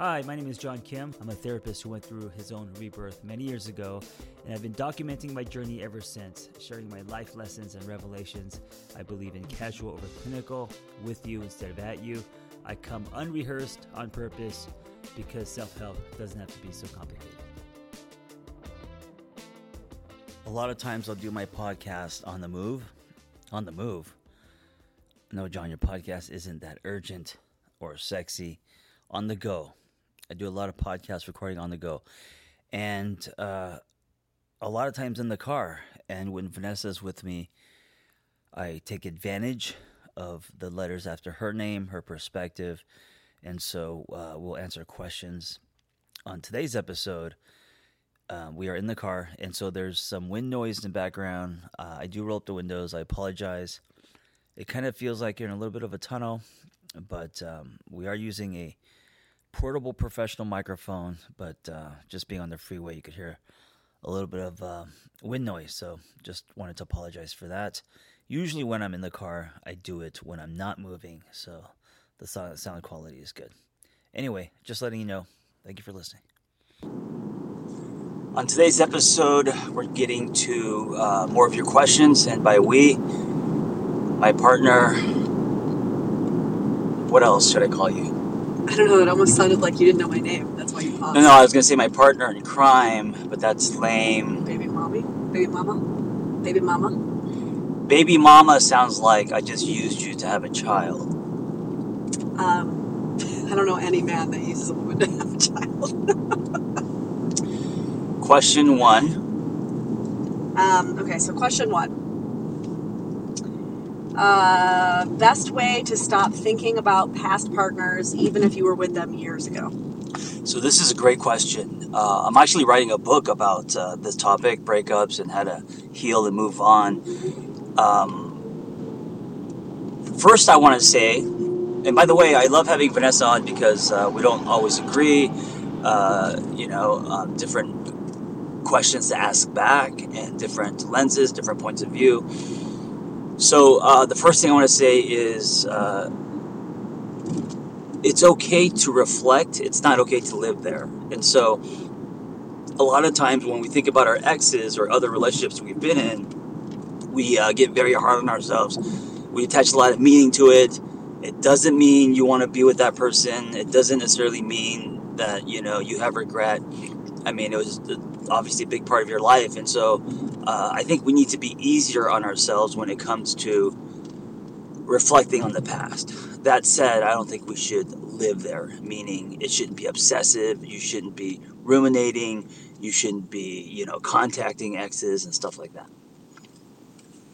Hi, my name is John Kim. I'm a therapist who went through his own rebirth many years ago, and I've been documenting my journey ever since, sharing my life lessons and revelations. I believe in casual over clinical, with you instead of at you. I come unrehearsed on purpose because self help doesn't have to be so complicated. A lot of times I'll do my podcast on the move. On the move. No, John, your podcast isn't that urgent or sexy. On the go. I do a lot of podcast recording on the go, and uh, a lot of times in the car. And when Vanessa's with me, I take advantage of the letters after her name, her perspective, and so uh, we'll answer questions. On today's episode, uh, we are in the car, and so there's some wind noise in the background. Uh, I do roll up the windows. I apologize. It kind of feels like you're in a little bit of a tunnel, but um, we are using a portable professional microphone, but uh, just being on the freeway, you could hear a little bit of uh, wind noise. So just wanted to apologize for that. Usually, when I'm in the car, I do it when I'm not moving, so the sound, quality is good. Anyway, just letting you know. Thank you for listening. On today's episode, we're getting to uh, more of your questions, and by we, my partner. What else should I call you? I don't know. It almost sounded like you didn't know my name. That's why you paused. No, no, I was gonna say my partner in crime, but that's lame. Baby mommy? Baby mama? Baby mama? Baby mama sounds like I just used you to have a child. Um, I don't know any man that uses a woman to have a child. Question one. um, okay, so question one. Uh, best way to stop thinking about past partners, even if you were with them years ago. So this is a great question. Uh, I'm actually writing a book about uh, this topic, breakups, and how to heal and move on. Um, first, I want to say, and by the way, I love having Vanessa on because uh, we don't always agree. Uh, you know, um, different questions to ask back, and different lenses, different points of view. So uh, the first thing I want to say is uh, it's okay to reflect. It's not okay to live there. And so a lot of times when we think about our exes or other relationships we've been in, we uh, get very hard on ourselves. We attach a lot of meaning to it. It doesn't mean you want to be with that person. It doesn't necessarily mean that you know you have regret. I mean, it was obviously a big part of your life, and so uh, I think we need to be easier on ourselves when it comes to reflecting on the past. That said, I don't think we should live there, meaning it shouldn't be obsessive, you shouldn't be ruminating, you shouldn't be, you know, contacting exes and stuff like that.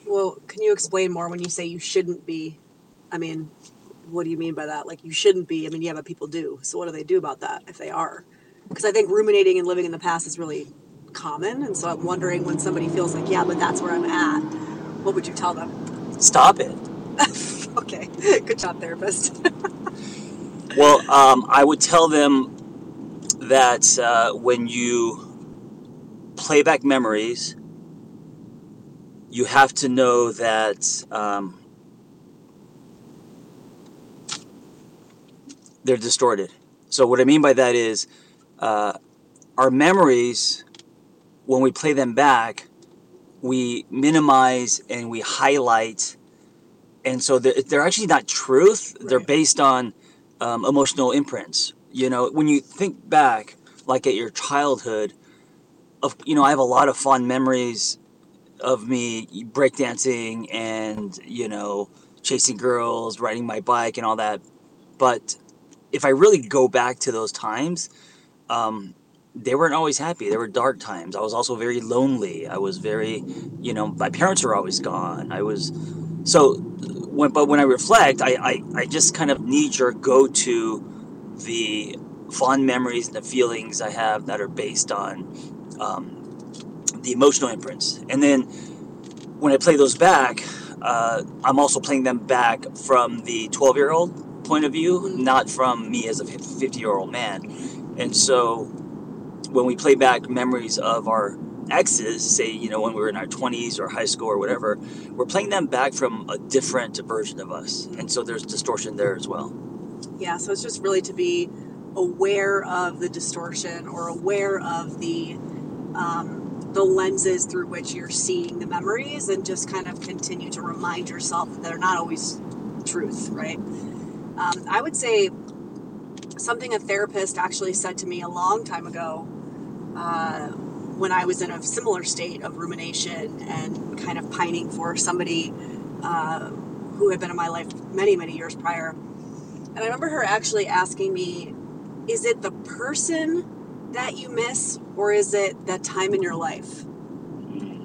Well, can you explain more when you say you shouldn't be? I mean, what do you mean by that? Like, you shouldn't be. I mean, yeah, but people do. So, what do they do about that if they are? Because I think ruminating and living in the past is really common. And so, I'm wondering when somebody feels like, yeah, but that's where I'm at, what would you tell them? Stop it. okay. Good job, therapist. Well, um, I would tell them that uh, when you play back memories, you have to know that um, they're distorted. So, what I mean by that is uh, our memories, when we play them back, we minimize and we highlight. And so they're, they're actually not truth, they're based on um, emotional imprints. You know, when you think back, like at your childhood, of you know, I have a lot of fond memories of me breakdancing and you know chasing girls, riding my bike, and all that. But if I really go back to those times, um, they weren't always happy. There were dark times. I was also very lonely. I was very, you know, my parents were always gone. I was so when but when I reflect, I I, I just kind of knee jerk go to the fond memories and the feelings I have that are based on um, the emotional imprints. And then when I play those back, uh, I'm also playing them back from the 12 year old point of view, not from me as a 50 year old man. And so when we play back memories of our exes, say, you know, when we were in our 20s or high school or whatever, we're playing them back from a different version of us. And so there's distortion there as well. Yeah, so it's just really to be aware of the distortion or aware of the um, the lenses through which you're seeing the memories and just kind of continue to remind yourself that they're not always truth right um, i would say something a therapist actually said to me a long time ago when i was in a similar state of rumination and kind of pining for somebody uh, who had been in my life many many years prior. And i remember her actually asking me is it the person that you miss or is it that time in your life?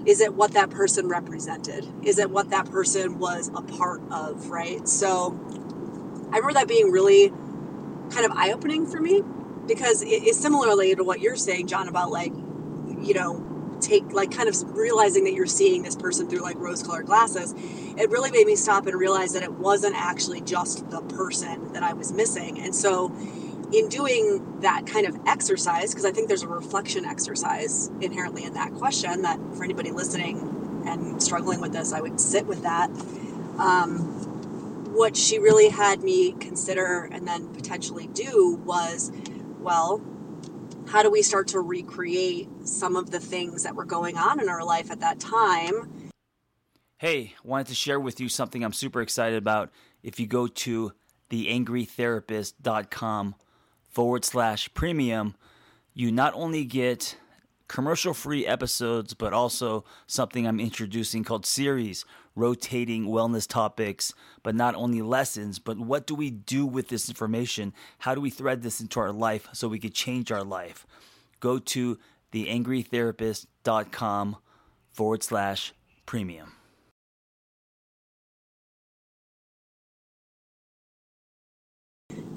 Is it what that person represented? Is it what that person was a part of? Right? So i remember that being really kind of eye-opening for me because it is similarly to what you're saying john about like you know take like kind of realizing that you're seeing this person through like rose colored glasses it really made me stop and realize that it wasn't actually just the person that i was missing and so in doing that kind of exercise, because I think there's a reflection exercise inherently in that question that for anybody listening and struggling with this, I would sit with that. Um, what she really had me consider and then potentially do was, well, how do we start to recreate some of the things that were going on in our life at that time? Hey, wanted to share with you something I'm super excited about. If you go to theangrytherapist.com forward slash premium, you not only get commercial free episodes, but also something I'm introducing called series, rotating wellness topics, but not only lessons, but what do we do with this information? How do we thread this into our life so we could change our life? Go to theangrytherapist.com forward slash premium.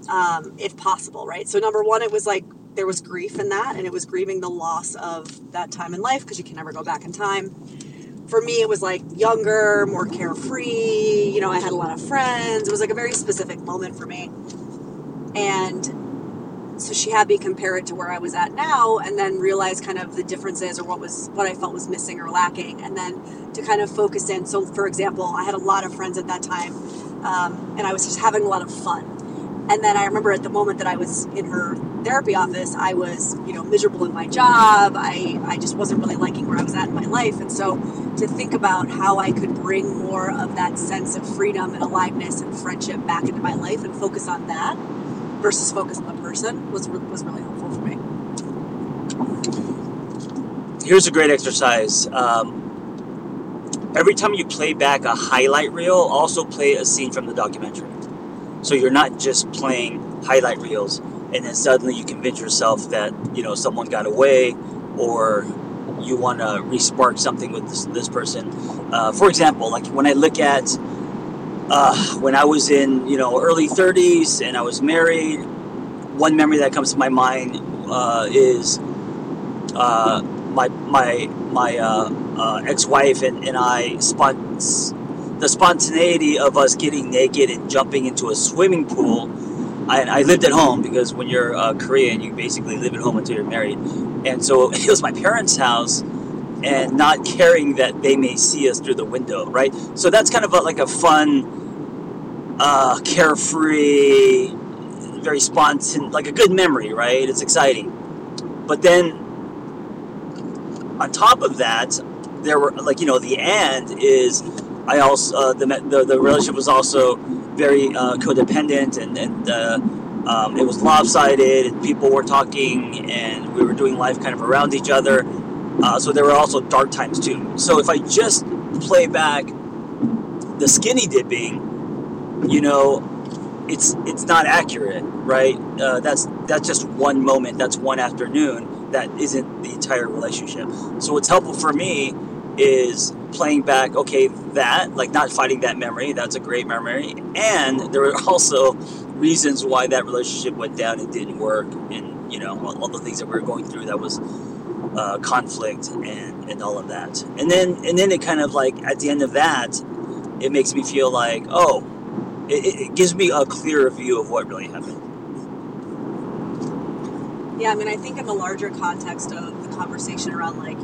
um, if possible, right? So, number one, it was like there was grief in that, and it was grieving the loss of that time in life because you can never go back in time. For me, it was like younger, more carefree. You know, I had a lot of friends. It was like a very specific moment for me. And so she had me compare it to where I was at now and then realize kind of the differences or what was what I felt was missing or lacking and then to kind of focus in. So for example, I had a lot of friends at that time um, and I was just having a lot of fun and then I remember at the moment that I was in her therapy office, I was, you know, miserable in my job. I, I just wasn't really liking where I was at in my life. And so to think about how I could bring more of that sense of freedom and aliveness and friendship back into my life and focus on that versus focus on the person was, was really helpful for me. Here's a great exercise. Um, every time you play back a highlight reel, also play a scene from the documentary. So you're not just playing highlight reels and then suddenly you convince yourself that, you know, someone got away or you want to respark something with this, this person. Uh, for example, like when I look at uh, when I was in, you know, early 30s and I was married, one memory that comes to my mind uh, is uh, my my my uh, uh, ex-wife and, and I spun the spontaneity of us getting naked and jumping into a swimming pool. I, I lived at home because when you're uh, Korean, you basically live at home until you're married. And so it was my parents' house and not caring that they may see us through the window, right? So that's kind of a, like a fun, uh, carefree, very spontaneous, like a good memory, right? It's exciting. But then on top of that, there were like you know the and is I also uh, the, the, the relationship was also very uh, codependent and and uh, um, it was lopsided and people were talking and we were doing life kind of around each other. Uh, so there were also dark times too. So if I just play back the skinny dipping, you know, it's it's not accurate, right? Uh, that's that's just one moment. That's one afternoon. That isn't the entire relationship. So what's helpful for me is playing back, okay, that, like not fighting that memory, that's a great memory. And there were also reasons why that relationship went down and didn't work, and, you know, all, the things that we were going through that was uh, conflict and, and all of that. And then, and then it kind of like, at the end of that, it makes me feel like, oh, it, it gives me a clearer view of what really happened. Yeah, I mean, I think in the larger context of the conversation around like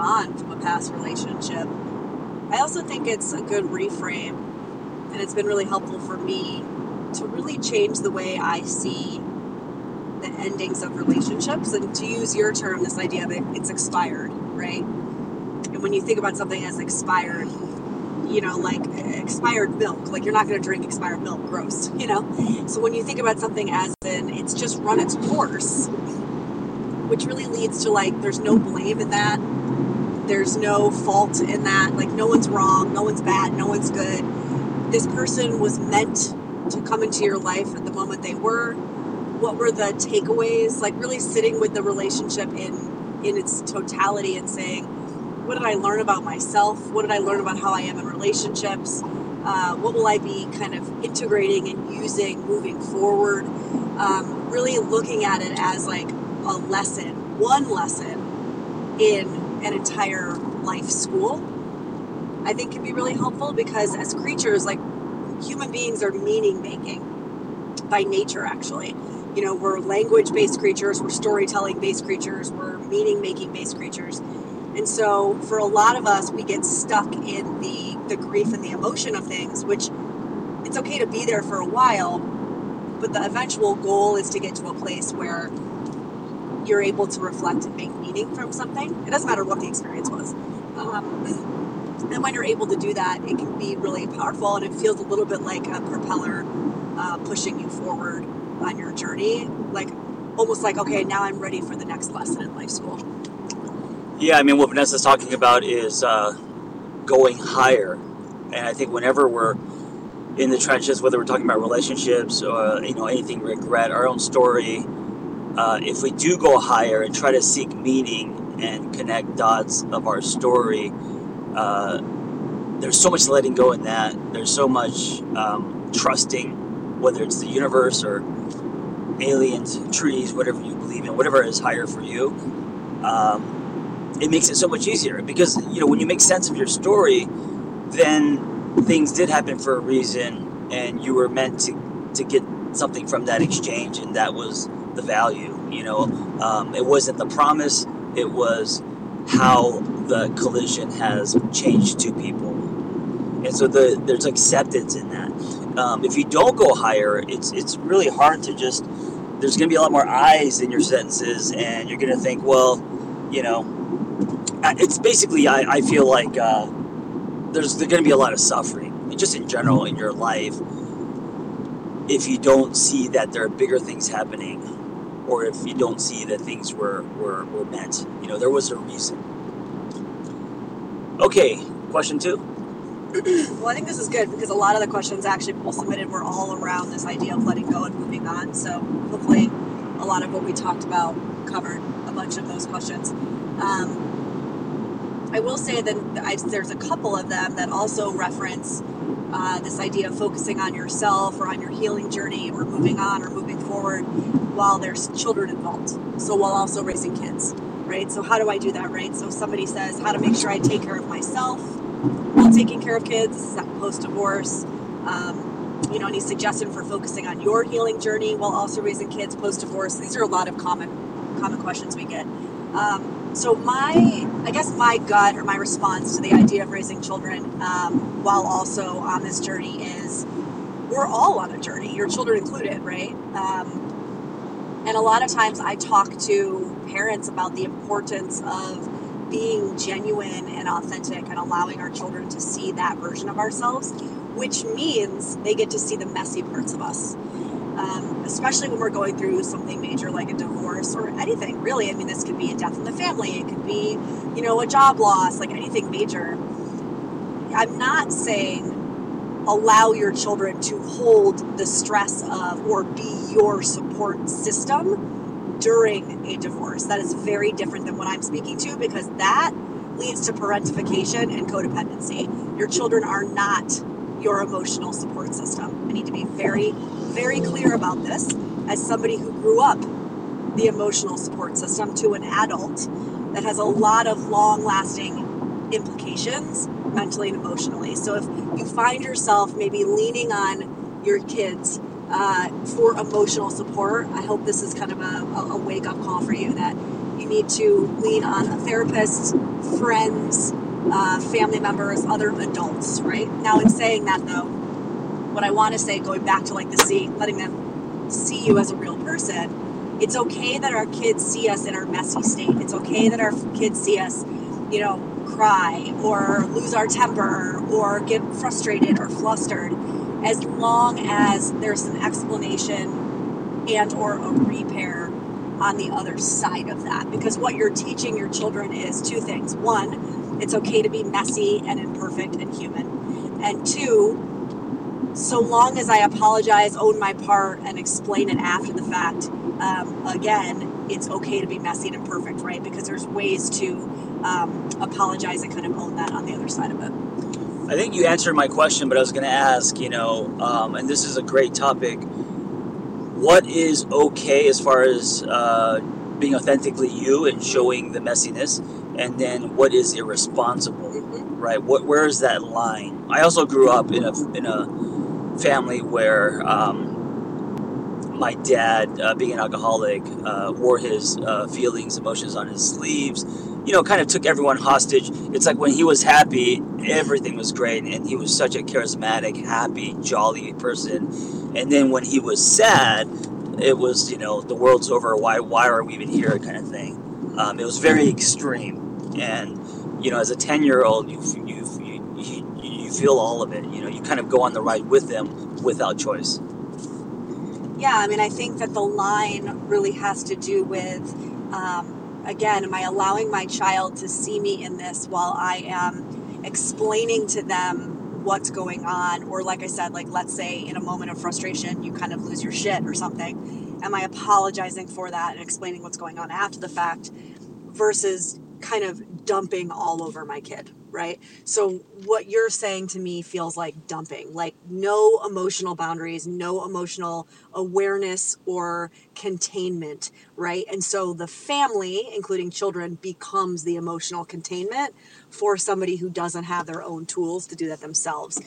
on from a past relationship. I also think it's a good reframe, and it's been really helpful for me to really change the way I see the endings of relationships. And to use your term, this idea of it's expired, right? And when you think about something as expired, you know, like expired milk, like you're not going to drink expired milk, gross, you know? So when you think about something as in it's just run its course, which really leads to like there's no blame in that, there's no fault in that, like no one's wrong, no one's bad, no one's good. This person was meant to come into your life at the moment they were. What were the takeaways? Like really sitting with the relationship in in its totality and saying, what did I learn about myself? What did I learn about how I am in relationships? Uh, what will I be kind of integrating and using moving forward? Um, really looking at it as like a lesson, one lesson in an entire life school, I think can be really helpful because as creatures, like human beings are meaning making by nature, actually. You know, we're language based creatures, we're storytelling based creatures, we're meaning making based creatures. And so for a lot of us, we get stuck in the, the grief and the emotion of things, which it's okay to be there for a while, but the eventual goal is to get to a place where you're able to reflect and make meaning from something. It doesn't matter what the experience was. Um, and when you're able to do that, it can be really powerful and it feels a little bit like a propeller uh, pushing you forward on your journey. Like almost like, okay, now I'm ready for the next lesson in life school. Yeah, I mean, what Vanessa's talking about is uh, going higher. And I think whenever we're in the trenches, whether we're talking about relationships or, you know, anything regret, our own story, uh, if we do go higher and try to seek meaning and connect dots of our story, uh, there's so much letting go in that. There's so much um, trusting, whether it's the universe or aliens, trees, whatever you believe in, whatever is higher for you. Um, it makes it so much easier because you know when you make sense of your story, then things did happen for a reason, and you were meant to to get something from that exchange, and that was the value. You know, um, it wasn't the promise; it was how the collision has changed two people, and so the there's acceptance in that. Um, if you don't go higher, it's it's really hard to just. There's going to be a lot more eyes in your sentences, and you're going to think, well, you know, it's basically I, I feel like uh, there's, going to be a lot of suffering just in general in your life if you don't see that there are bigger things happening or if you don't see that things were, were, were meant you know there was a reason. Okay question two. Well i think this is good because a lot of the questions actually people submitted were all around this idea of letting go and moving on. So hopefully a lot of what we talked about covered a bunch of those questions. Um, I will say that I, there's a couple of them that also reference uh, this idea of focusing on yourself or on your healing journey or moving on or moving forward while there's children involved. So while also raising kids, right? So how do I do that, right? So somebody says how to make sure I take care of myself while taking care of kids. This is post divorce. Um, you know, any suggestion for focusing on your healing journey while also raising kids post divorce? These are a lot of common common questions we get. Um, so my i guess my gut or my response to the idea of raising children um, while also on this journey is we're all on a journey your children included right um, and a lot of times i talk to parents about the importance of being genuine and authentic and allowing our children to see that version of ourselves which means they get to see the messy parts of us um, especially when we're going through something major like a divorce or anything really. I mean, this could be a death in the family, it could be, you know, a job loss, like anything major. I'm not saying allow your children to hold the stress of or be your support system during a divorce. That is very different than what I'm speaking to because that leads to parentification and codependency. Your children are not your emotional support system. I need to be very very clear about this as somebody who grew up the emotional support system to an adult that has a lot of long lasting implications mentally and emotionally. So if you find yourself maybe leaning on your kids uh, for emotional support, I hope this is kind of a, a wake up call for you that you need to lean on a therapist, friends, uh, family members, other adults, right? Now, in saying that though, what I want to say, going back to like the seeing, letting them see you as a real person, it's okay that our kids see us in our messy state. It's okay that our kids see us, you know, cry or lose our temper or get frustrated or flustered as long as there's an explanation and or a repair on the other side of that. Because what you're teaching your children is two things. One it's okay to be messy and imperfect and human. And two so long as i apologize own my part and explain it after the fact um, again it's okay to be messy and imperfect right? Because there's ways to um, apologize and kind of own that on the other side of it I think you answered my question, but I was going to ask, you know, um, and this is a great topic. What is okay as far as uh, being authentically you and showing the messiness, and then what is irresponsible, Mhm. right? What where is that line? I also grew up in a in a family where um, my dad, uh, being an alcoholic, uh, wore his uh, feelings, emotions on his sleeves. You know, kind of took everyone hostage. It's like when he was happy, everything was great, and he was such a charismatic, happy, jolly person. And then when he was sad, it was you know the world's over. Why why are we even here? Kind of thing. Um, it was very extreme, and you know, as a ten year old, you you you you you feel all of it. You know, you kind of go on the ride with them without choice. Yeah, I mean, I think that the line really has to do with, um, again, am I allowing my child to see me in this while I am explaining to them what's going on? Or, like I said, like let's say in a moment of frustration, you kind of lose your shit or something. Am I apologizing for that and explaining what's going on after the fact versus kind of dumping all over my kid? Right. So, what you're saying to me feels like dumping, like no emotional boundaries, no emotional awareness or containment, right? And so the family, including children, becomes the emotional containment for somebody who doesn't have their own tools to do that themselves.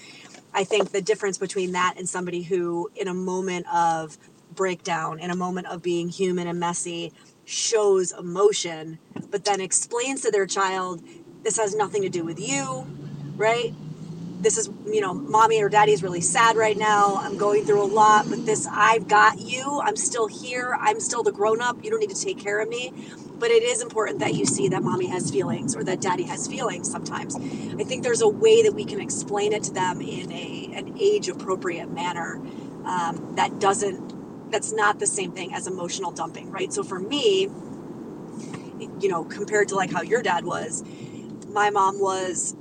I think the difference between that and somebody who, in a moment of breakdown, in a moment of being human and messy, shows emotion, but then explains to their child, this has nothing to do with you, right? this is you know mommy or daddy's really sad right now. I'm going through a lot but this i've got you. I'm still here. I'm still the grown up you don't need to take care of me. But it is important that you see that mommy has feelings or that daddy has feelings sometimes. I think there's a way that we can explain it to them in a an age appropriate manner um, that doesn't that's not the same thing as emotional dumping right? So for me you know compared to like how your dad was my mom was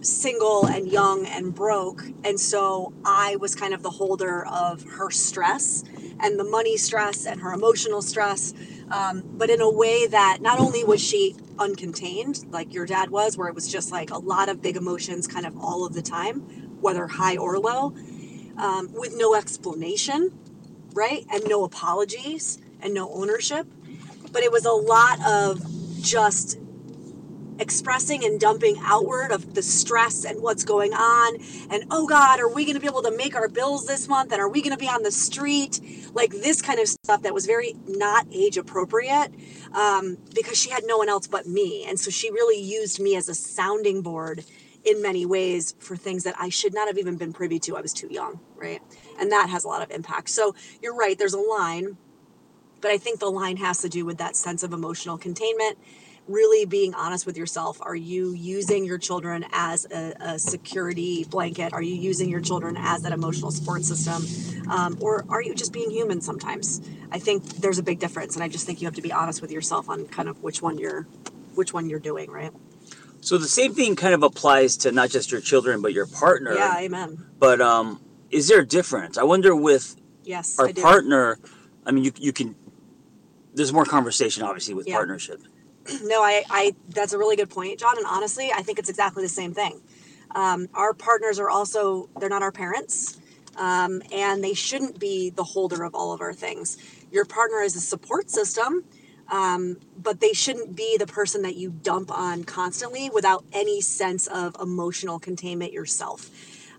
single and young and broke. And so I was kind of the holder of her stress and the money stress and her emotional stress. Um, but in a way that not only was she uncontained, like your dad was, where it was just like a lot of big emotions kind of all of the time, whether high or low, um, with no explanation, right? And no apologies and no ownership. But it was a lot of just expressing and dumping outward of the stress and what's going on. And oh god are we going to be able to make our bills this month? And are we going to be on the street? Like this kind of stuff that was very not age appropriate um, because she had no one else but me. And so she really used me as a sounding board in many ways for things that i should not have even been privy to. I was too young right? And that has a lot of impact. So you're right there's a line but i think the line has to do with that sense of emotional containment really being honest with yourself. Are you using your children as a, a security blanket? Are you using your children as that emotional support system? Um, or are you just being human sometimes? I think there's a big difference, and I just think you have to be honest with yourself on kind of which one you're, which one you're doing, right? So the same thing kind of applies to not just your children but your partner. Yeah, amen. But um, is there a difference? I wonder with Yes, our I partner. I mean, you you can. There's more conversation, obviously, with Yeah. partnership. no, I, I, that's a really good point, John. And honestly, I think it's exactly the same thing. Um, our partners are also, they're not our parents. Um, and they shouldn't be the holder of all of our things. Your partner is a support system, um, but they shouldn't be the person that you dump on constantly without any sense of emotional containment yourself.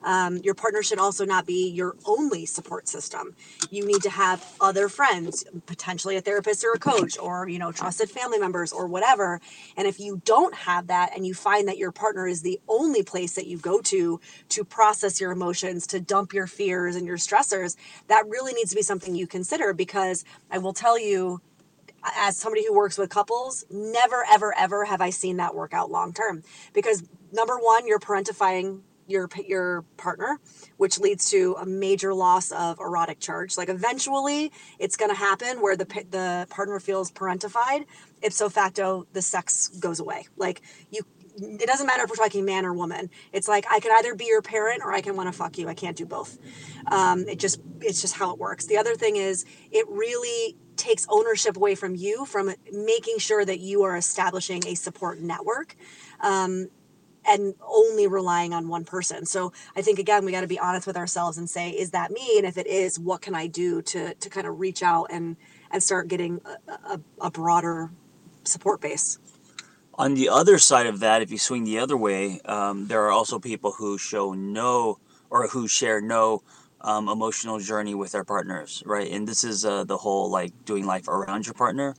Um, your partner should also not be your only support system. You need to have other friends, potentially a therapist or a coach, or you know, trusted family members or whatever. And if you don't have that, and you find that your partner is the only place that you go to to process your emotions, to dump your fears and your stressors, that really needs to be something you consider. Because I will tell you, as somebody who works with couples, never, ever, ever have I seen that work out long term. Because number one, you're parentifying your your partner, which leads to a major loss of erotic charge. Like eventually, it's going to happen where the the partner feels parentified. Ipso facto, the sex goes away. Like you it doesn't matter if we're talking man or woman. It's like I can either be your parent or I can want to fuck you. I can't do both. Um, it just it's just how it works. The other thing is it really takes ownership away from you from making sure that you are establishing a support network. Um, and only relying on one person. So I think again we got to be honest with ourselves and say, is that me? And if it is, what can I do to to kind of reach out and and start getting a, a, a broader support base? On the other side of that, if you swing the other way, um, there are also people who show no or who share no um, emotional journey with their partners, right? And this is uh, the whole like doing life around your partner.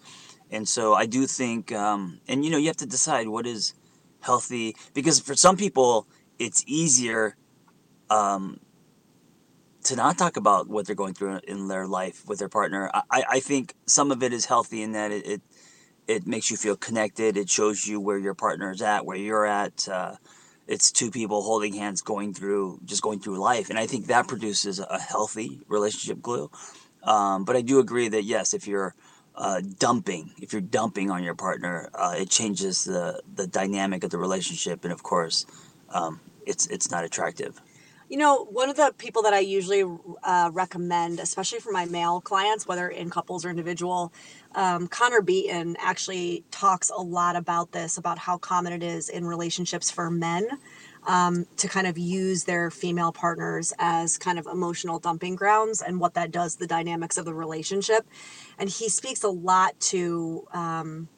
And so I do think, um, and you know, you have to decide what is healthy because for some people it's easier um, to not talk about what they're going through in their life with their partner. I, I think some of it is healthy in that it, it it makes you feel connected. It shows you where your partner is at, where you're at. Uh, it's two people holding hands, going through just going through life, and I think that produces a healthy relationship glue. Um, but I do agree that yes, if you're uh, dumping, if you're dumping on your partner, uh, it changes the the dynamic of the relationship, and of course, um, it's it's not attractive. You know, one of the people that I usually uh, recommend, especially for my male clients, whether in couples or individual, um, Connor Beaton actually talks a lot about this, about how common it is in relationships for men um, to kind of use their female partners as kind of emotional dumping grounds and what that does the dynamics of the relationship. And he speaks a lot to. Um,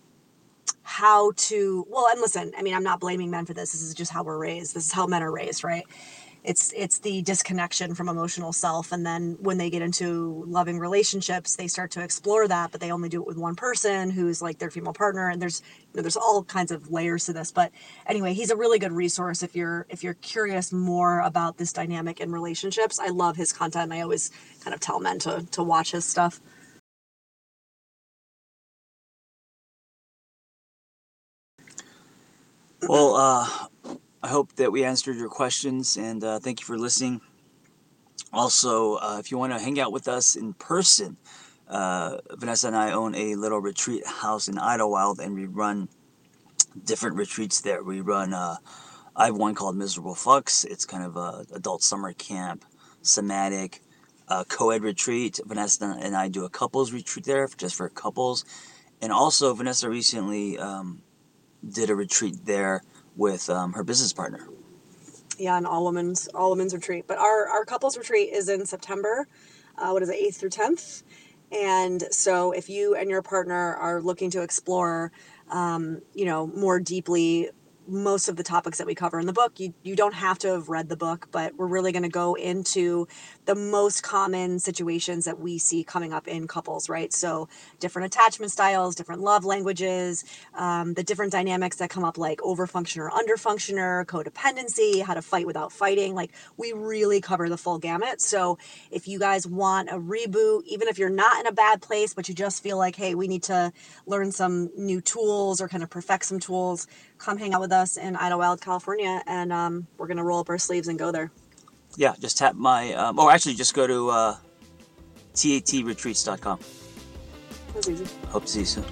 how to well and listen i mean i'm not blaming men for this this is just how we're raised this is how men are raised right it's it's the disconnection from emotional self. And then when they get into loving relationships they start to explore that but they only do it with one person who's like their female partner. And there's you know, there's all kinds of layers to this. But anyway he's a really good resource if you're if you're curious more about this dynamic in relationships. I love his content. I always kind of tell men to to watch his stuff. Well uh I hope that we answered your questions and uh, thank you for listening. Also, uh, if you want to hang out with us in person, uh, Vanessa and I own a little retreat house in Idyllwild and we run different retreats there. We run, uh, I have one called Miserable Fucks. It's kind of a adult summer camp, somatic, uh, co-ed retreat. Vanessa and I do a couples retreat there just for couples. And also, Vanessa recently um, did a retreat there with um, her business partner. Yeah, an all women's all women's retreat. But our our couples retreat is in September. Uh, what is it, eighth through tenth? And so, if you and your partner are looking to explore, um, you know, more deeply most of the topics that we cover in the book. You you don't have to have read the book, but we're really going to go into the most common situations that we see coming up in couples, right? So different attachment styles, different love languages, um, the different dynamics that come up, like overfunction or underfunctioner, codependency, how to fight without fighting. Like we really cover the full gamut. So if you guys want a reboot, even if you're not in a bad place, but you just feel like, hey, we need to learn some new tools or kind of perfect some tools come hang out with us in Idyllwild, California, and um, we're gonna roll up our sleeves and go there. Yeah, just tap my. Um, oh, actually, just go to uh, tatretreats.com. That's easy. Hope to see you soon.